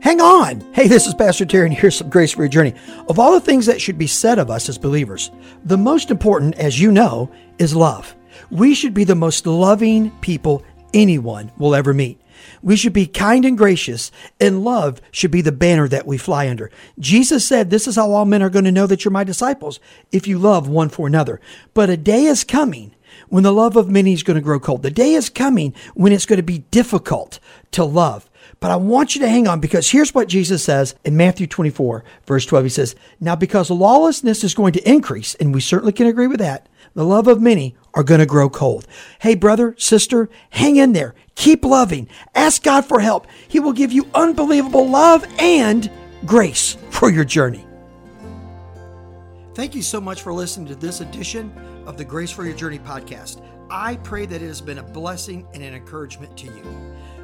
Hang on. Hey, this is Pastor Terry, and here's some grace for your journey. Of all the things that should be said of us as believers, the most important, as you know, is love. We should be the most loving people anyone will ever meet. We should be kind and gracious, and love should be the banner that we fly under. Jesus said, This is how all men are going to know that you're my disciples, if you love one for another. But a day is coming when the love of many is going to grow cold. The day is coming when it's going to be difficult to love. But I want you to hang on because here's what Jesus says in Matthew 24, verse 12. He says, Now because lawlessness is going to increase, and we certainly can agree with that, the love of many are going to grow cold. Hey, brother, sister, hang in there. Keep loving. Ask God for help. He will give you unbelievable love and grace for your journey. Thank you so much for listening to this edition of the Grace for Your Journey podcast. I pray that it has been a blessing and an encouragement to you.